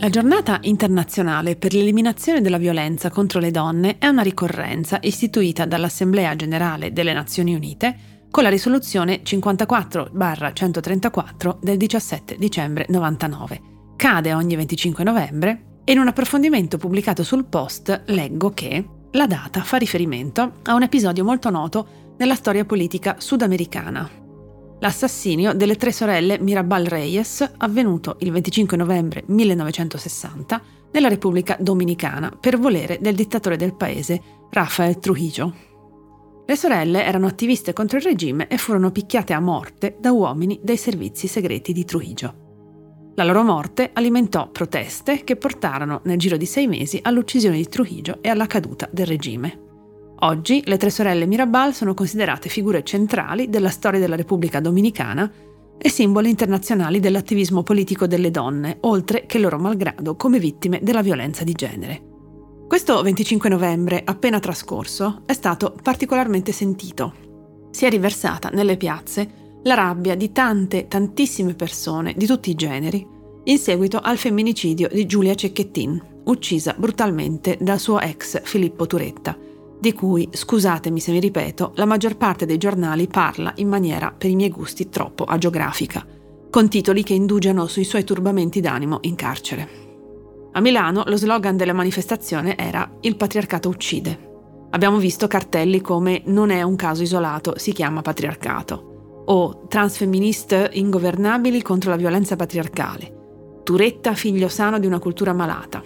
La giornata internazionale per l'eliminazione della violenza contro le donne è una ricorrenza istituita dall'Assemblea generale delle Nazioni Unite con la risoluzione 54-134 del 17 dicembre 99. Cade ogni 25 novembre e in un approfondimento pubblicato sul post leggo che la data fa riferimento a un episodio molto noto nella storia politica sudamericana, l'assassinio delle tre sorelle Mirabal Reyes, avvenuto il 25 novembre 1960 nella Repubblica Dominicana per volere del dittatore del paese, Rafael Trujillo. Le sorelle erano attiviste contro il regime e furono picchiate a morte da uomini dei servizi segreti di Trujillo. La loro morte alimentò proteste che portarono nel giro di sei mesi all'uccisione di Trujillo e alla caduta del regime. Oggi le tre sorelle Mirabal sono considerate figure centrali della storia della Repubblica Dominicana e simboli internazionali dell'attivismo politico delle donne, oltre che loro malgrado come vittime della violenza di genere. Questo 25 novembre appena trascorso è stato particolarmente sentito. Si è riversata nelle piazze la rabbia di tante, tantissime persone di tutti i generi in seguito al femminicidio di Giulia Cecchettin, uccisa brutalmente dal suo ex Filippo Turetta di cui, scusatemi se mi ripeto, la maggior parte dei giornali parla in maniera, per i miei gusti, troppo agiografica, con titoli che indugiano sui suoi turbamenti d'animo in carcere. A Milano lo slogan della manifestazione era Il patriarcato uccide. Abbiamo visto cartelli come Non è un caso isolato, si chiama patriarcato, o Transfemministe ingovernabili contro la violenza patriarcale, Turetta figlio sano di una cultura malata,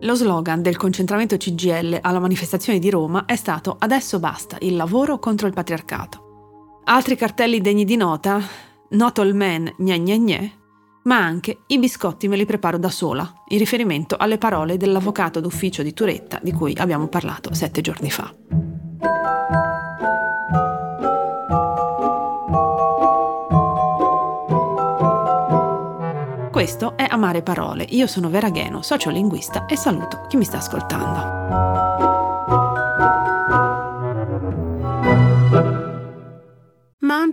lo slogan del concentramento CGL alla manifestazione di Roma è stato Adesso basta, il lavoro contro il patriarcato. Altri cartelli degni di nota, Not all men, gne gne gne, ma anche I biscotti me li preparo da sola, in riferimento alle parole dell'avvocato d'ufficio di Turetta di cui abbiamo parlato sette giorni fa. Questo è Amare Parole. Io sono Vera Gheno, sociolinguista e saluto chi mi sta ascoltando.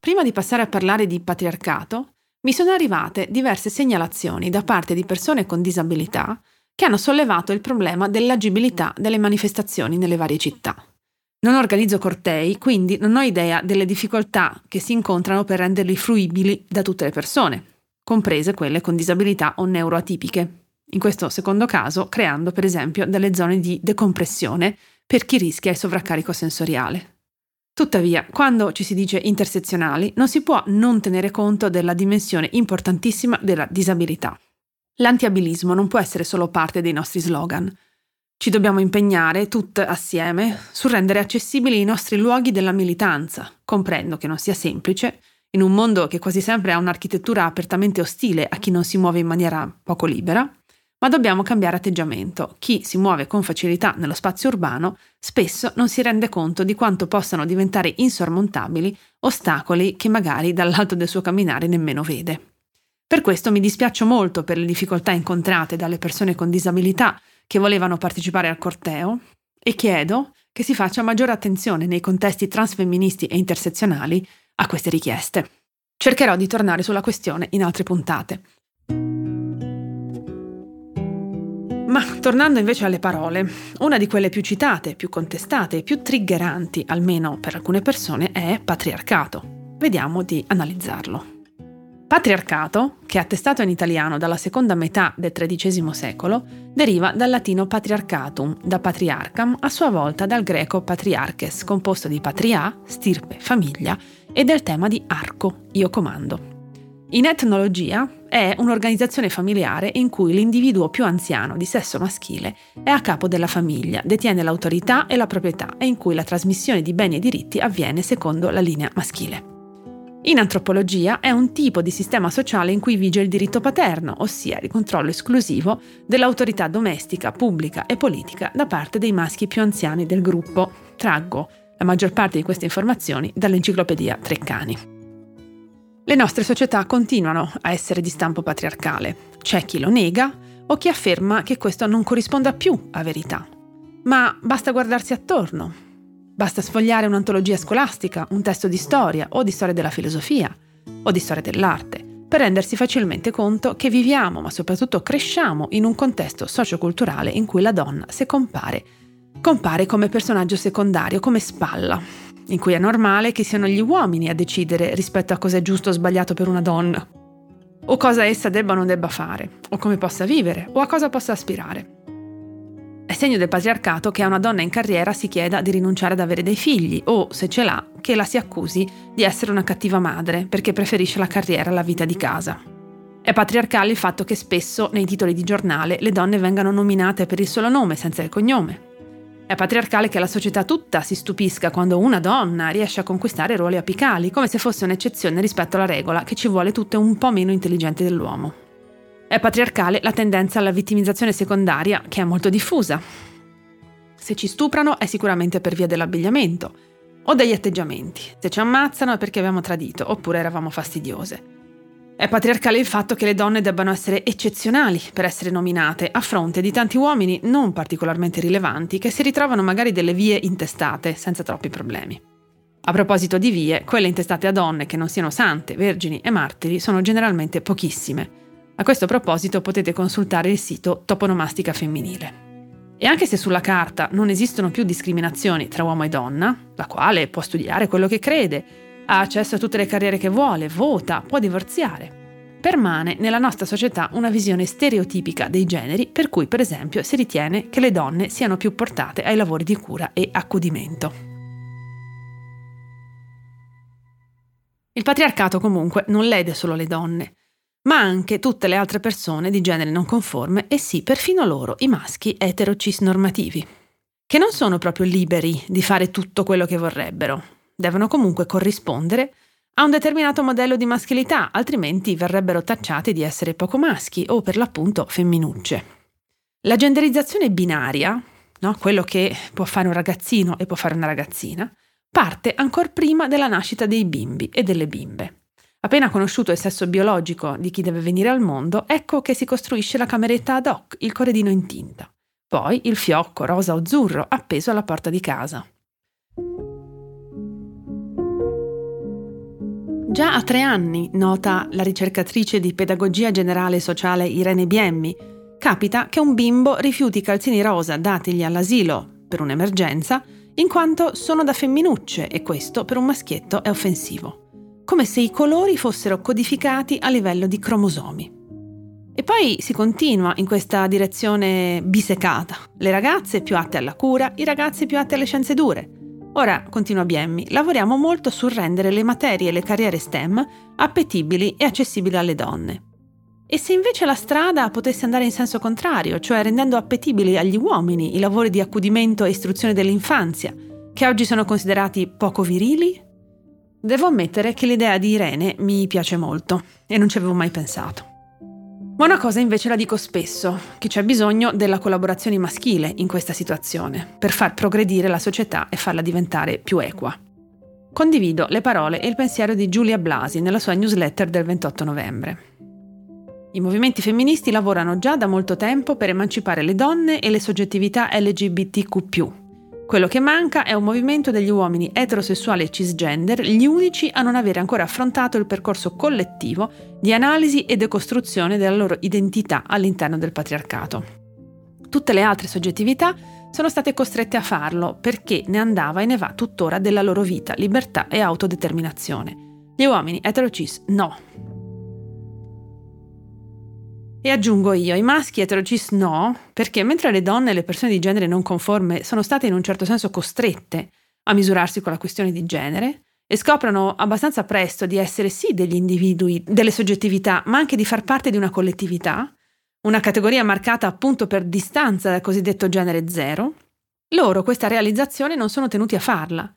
Prima di passare a parlare di patriarcato, mi sono arrivate diverse segnalazioni da parte di persone con disabilità che hanno sollevato il problema dell'agibilità delle manifestazioni nelle varie città. Non organizzo cortei, quindi non ho idea delle difficoltà che si incontrano per renderli fruibili da tutte le persone, comprese quelle con disabilità o neuroatipiche. In questo secondo caso, creando per esempio delle zone di decompressione per chi rischia il sovraccarico sensoriale. Tuttavia, quando ci si dice intersezionali, non si può non tenere conto della dimensione importantissima della disabilità. L'antiabilismo non può essere solo parte dei nostri slogan. Ci dobbiamo impegnare, tutte assieme, su rendere accessibili i nostri luoghi della militanza. Comprendo che non sia semplice, in un mondo che quasi sempre ha un'architettura apertamente ostile a chi non si muove in maniera poco libera, ma dobbiamo cambiare atteggiamento. Chi si muove con facilità nello spazio urbano spesso non si rende conto di quanto possano diventare insormontabili ostacoli che magari dall'alto del suo camminare nemmeno vede. Per questo mi dispiaccio molto per le difficoltà incontrate dalle persone con disabilità che volevano partecipare al corteo e chiedo che si faccia maggiore attenzione nei contesti transfemministi e intersezionali a queste richieste. Cercherò di tornare sulla questione in altre puntate. Ma tornando invece alle parole, una di quelle più citate, più contestate e più triggeranti, almeno per alcune persone, è patriarcato. Vediamo di analizzarlo. Patriarcato, che è attestato in italiano dalla seconda metà del XIII secolo, deriva dal latino patriarcatum, da patriarcam, a sua volta dal greco patriarches, composto di patria, stirpe, famiglia, e del tema di arco, io comando. In etnologia è un'organizzazione familiare in cui l'individuo più anziano di sesso maschile è a capo della famiglia, detiene l'autorità e la proprietà e in cui la trasmissione di beni e diritti avviene secondo la linea maschile. In antropologia è un tipo di sistema sociale in cui vige il diritto paterno, ossia il controllo esclusivo dell'autorità domestica, pubblica e politica da parte dei maschi più anziani del gruppo. Traggo la maggior parte di queste informazioni dall'enciclopedia Treccani. Le nostre società continuano a essere di stampo patriarcale. C'è chi lo nega o chi afferma che questo non corrisponda più a verità. Ma basta guardarsi attorno Basta sfogliare un'antologia scolastica, un testo di storia o di storia della filosofia o di storia dell'arte per rendersi facilmente conto che viviamo, ma soprattutto cresciamo in un contesto socioculturale in cui la donna, se compare, compare come personaggio secondario, come spalla, in cui è normale che siano gli uomini a decidere rispetto a cosa è giusto o sbagliato per una donna, o cosa essa debba o non debba fare, o come possa vivere, o a cosa possa aspirare. È segno del patriarcato che a una donna in carriera si chieda di rinunciare ad avere dei figli o, se ce l'ha, che la si accusi di essere una cattiva madre perché preferisce la carriera alla vita di casa. È patriarcale il fatto che spesso nei titoli di giornale le donne vengano nominate per il solo nome senza il cognome. È patriarcale che la società tutta si stupisca quando una donna riesce a conquistare ruoli apicali, come se fosse un'eccezione rispetto alla regola che ci vuole tutte un po' meno intelligenti dell'uomo. È patriarcale la tendenza alla vittimizzazione secondaria, che è molto diffusa. Se ci stuprano è sicuramente per via dell'abbigliamento o degli atteggiamenti. Se ci ammazzano è perché abbiamo tradito oppure eravamo fastidiose. È patriarcale il fatto che le donne debbano essere eccezionali per essere nominate, a fronte di tanti uomini non particolarmente rilevanti che si ritrovano magari delle vie intestate senza troppi problemi. A proposito di vie, quelle intestate a donne che non siano sante, vergini e martiri sono generalmente pochissime a questo proposito potete consultare il sito Toponomastica Femminile. E anche se sulla carta non esistono più discriminazioni tra uomo e donna, la quale può studiare quello che crede, ha accesso a tutte le carriere che vuole, vota, può divorziare, permane nella nostra società una visione stereotipica dei generi per cui per esempio si ritiene che le donne siano più portate ai lavori di cura e accudimento. Il patriarcato comunque non lede solo le donne, ma anche tutte le altre persone di genere non conforme e sì, perfino loro, i maschi etero-cis normativi, che non sono proprio liberi di fare tutto quello che vorrebbero, devono comunque corrispondere a un determinato modello di maschilità, altrimenti verrebbero tacciati di essere poco maschi o per l'appunto femminucce. La genderizzazione binaria, no, quello che può fare un ragazzino e può fare una ragazzina, parte ancora prima della nascita dei bimbi e delle bimbe. Appena conosciuto il sesso biologico di chi deve venire al mondo, ecco che si costruisce la cameretta ad hoc, il corredino in tinta. Poi il fiocco rosa o azzurro appeso alla porta di casa. Già a tre anni, nota la ricercatrice di pedagogia generale sociale Irene Biemmi, capita che un bimbo rifiuti i calzini rosa datigli all'asilo per un'emergenza in quanto sono da femminucce e questo per un maschietto è offensivo come se i colori fossero codificati a livello di cromosomi. E poi si continua in questa direzione bisecata, le ragazze più atte alla cura, i ragazzi più atti alle scienze dure. Ora, continua Biemmi, lavoriamo molto sul rendere le materie e le carriere STEM appetibili e accessibili alle donne. E se invece la strada potesse andare in senso contrario, cioè rendendo appetibili agli uomini i lavori di accudimento e istruzione dell'infanzia, che oggi sono considerati poco virili Devo ammettere che l'idea di Irene mi piace molto e non ci avevo mai pensato. Ma una cosa invece la dico spesso, che c'è bisogno della collaborazione maschile in questa situazione, per far progredire la società e farla diventare più equa. Condivido le parole e il pensiero di Giulia Blasi nella sua newsletter del 28 novembre. I movimenti femministi lavorano già da molto tempo per emancipare le donne e le soggettività LGBTQ, quello che manca è un movimento degli uomini eterosessuali e cisgender, gli unici a non avere ancora affrontato il percorso collettivo di analisi e decostruzione della loro identità all'interno del patriarcato. Tutte le altre soggettività sono state costrette a farlo perché ne andava e ne va tuttora della loro vita, libertà e autodeterminazione. Gli uomini eterocis no, e aggiungo io, i maschi eterocis no, perché mentre le donne e le persone di genere non conforme sono state in un certo senso costrette a misurarsi con la questione di genere e scoprono abbastanza presto di essere sì degli individui, delle soggettività, ma anche di far parte di una collettività, una categoria marcata appunto per distanza dal cosiddetto genere zero, loro questa realizzazione non sono tenuti a farla.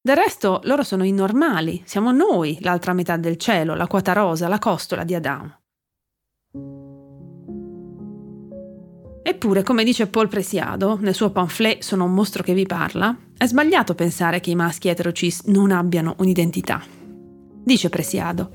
Del resto loro sono i normali, siamo noi l'altra metà del cielo, la quota rosa, la costola di Adamo. Eppure, come dice Paul Presiado nel suo pamphlet Sono un mostro che vi parla, è sbagliato pensare che i maschi eterocis non abbiano un'identità. Dice Presiado,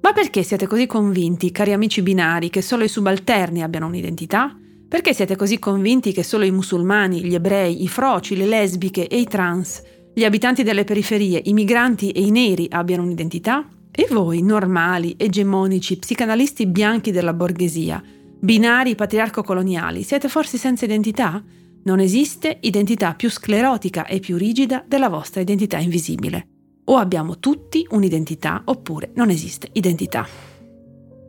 ma perché siete così convinti, cari amici binari, che solo i subalterni abbiano un'identità? Perché siete così convinti che solo i musulmani, gli ebrei, i froci, le lesbiche e i trans, gli abitanti delle periferie, i migranti e i neri abbiano un'identità? E voi, normali, egemonici, psicanalisti bianchi della borghesia, binari patriarco-coloniali, siete forse senza identità? Non esiste identità più sclerotica e più rigida della vostra identità invisibile. O abbiamo tutti un'identità oppure non esiste identità.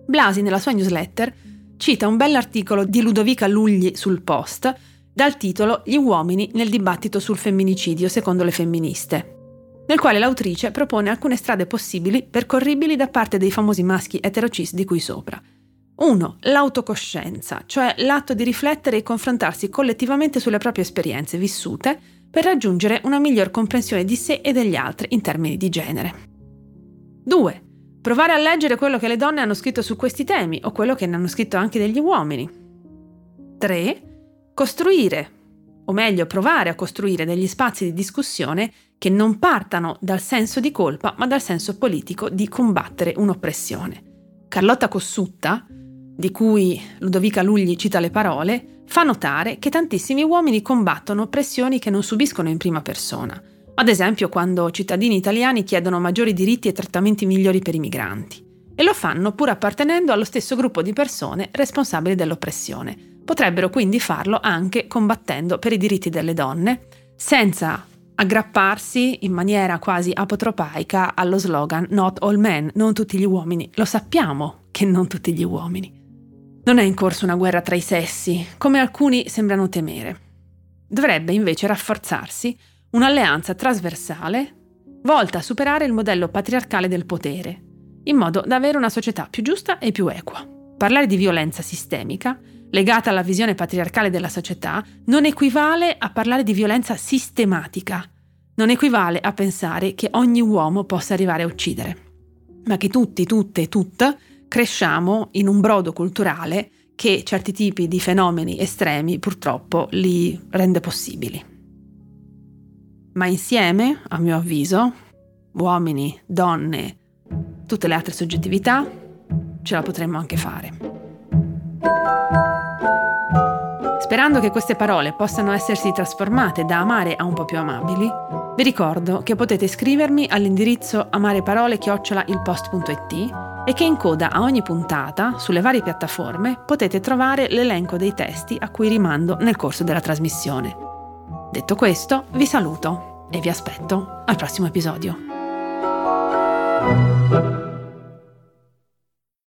Blasi nella sua newsletter cita un bell'articolo di Ludovica Lugli sul Post dal titolo Gli uomini nel dibattito sul femminicidio secondo le femministe, nel quale l'autrice propone alcune strade possibili percorribili da parte dei famosi maschi eterocis di cui sopra – 1. L'autocoscienza, cioè l'atto di riflettere e confrontarsi collettivamente sulle proprie esperienze vissute per raggiungere una miglior comprensione di sé e degli altri in termini di genere. 2. Provare a leggere quello che le donne hanno scritto su questi temi o quello che ne hanno scritto anche degli uomini. 3. Costruire, o meglio provare a costruire degli spazi di discussione che non partano dal senso di colpa ma dal senso politico di combattere un'oppressione. Carlotta Cossutta, di cui Ludovica Lugli cita le parole, fa notare che tantissimi uomini combattono pressioni che non subiscono in prima persona, ad esempio quando cittadini italiani chiedono maggiori diritti e trattamenti migliori per i migranti, e lo fanno pur appartenendo allo stesso gruppo di persone responsabili dell'oppressione. Potrebbero quindi farlo anche combattendo per i diritti delle donne, senza aggrapparsi in maniera quasi apotropaica allo slogan Not all men, non tutti gli uomini. Lo sappiamo che non tutti gli uomini. Non è in corso una guerra tra i sessi, come alcuni sembrano temere. Dovrebbe invece rafforzarsi un'alleanza trasversale volta a superare il modello patriarcale del potere, in modo da avere una società più giusta e più equa. Parlare di violenza sistemica, legata alla visione patriarcale della società, non equivale a parlare di violenza sistematica, non equivale a pensare che ogni uomo possa arrivare a uccidere, ma che tutti, tutte e tutte cresciamo in un brodo culturale che certi tipi di fenomeni estremi purtroppo li rende possibili. Ma insieme, a mio avviso, uomini, donne, tutte le altre soggettività, ce la potremmo anche fare. Sperando che queste parole possano essersi trasformate da amare a un po' più amabili, vi ricordo che potete scrivermi all'indirizzo amareparole-ilpost.it e che in coda a ogni puntata, sulle varie piattaforme, potete trovare l'elenco dei testi a cui rimando nel corso della trasmissione. Detto questo, vi saluto e vi aspetto al prossimo episodio.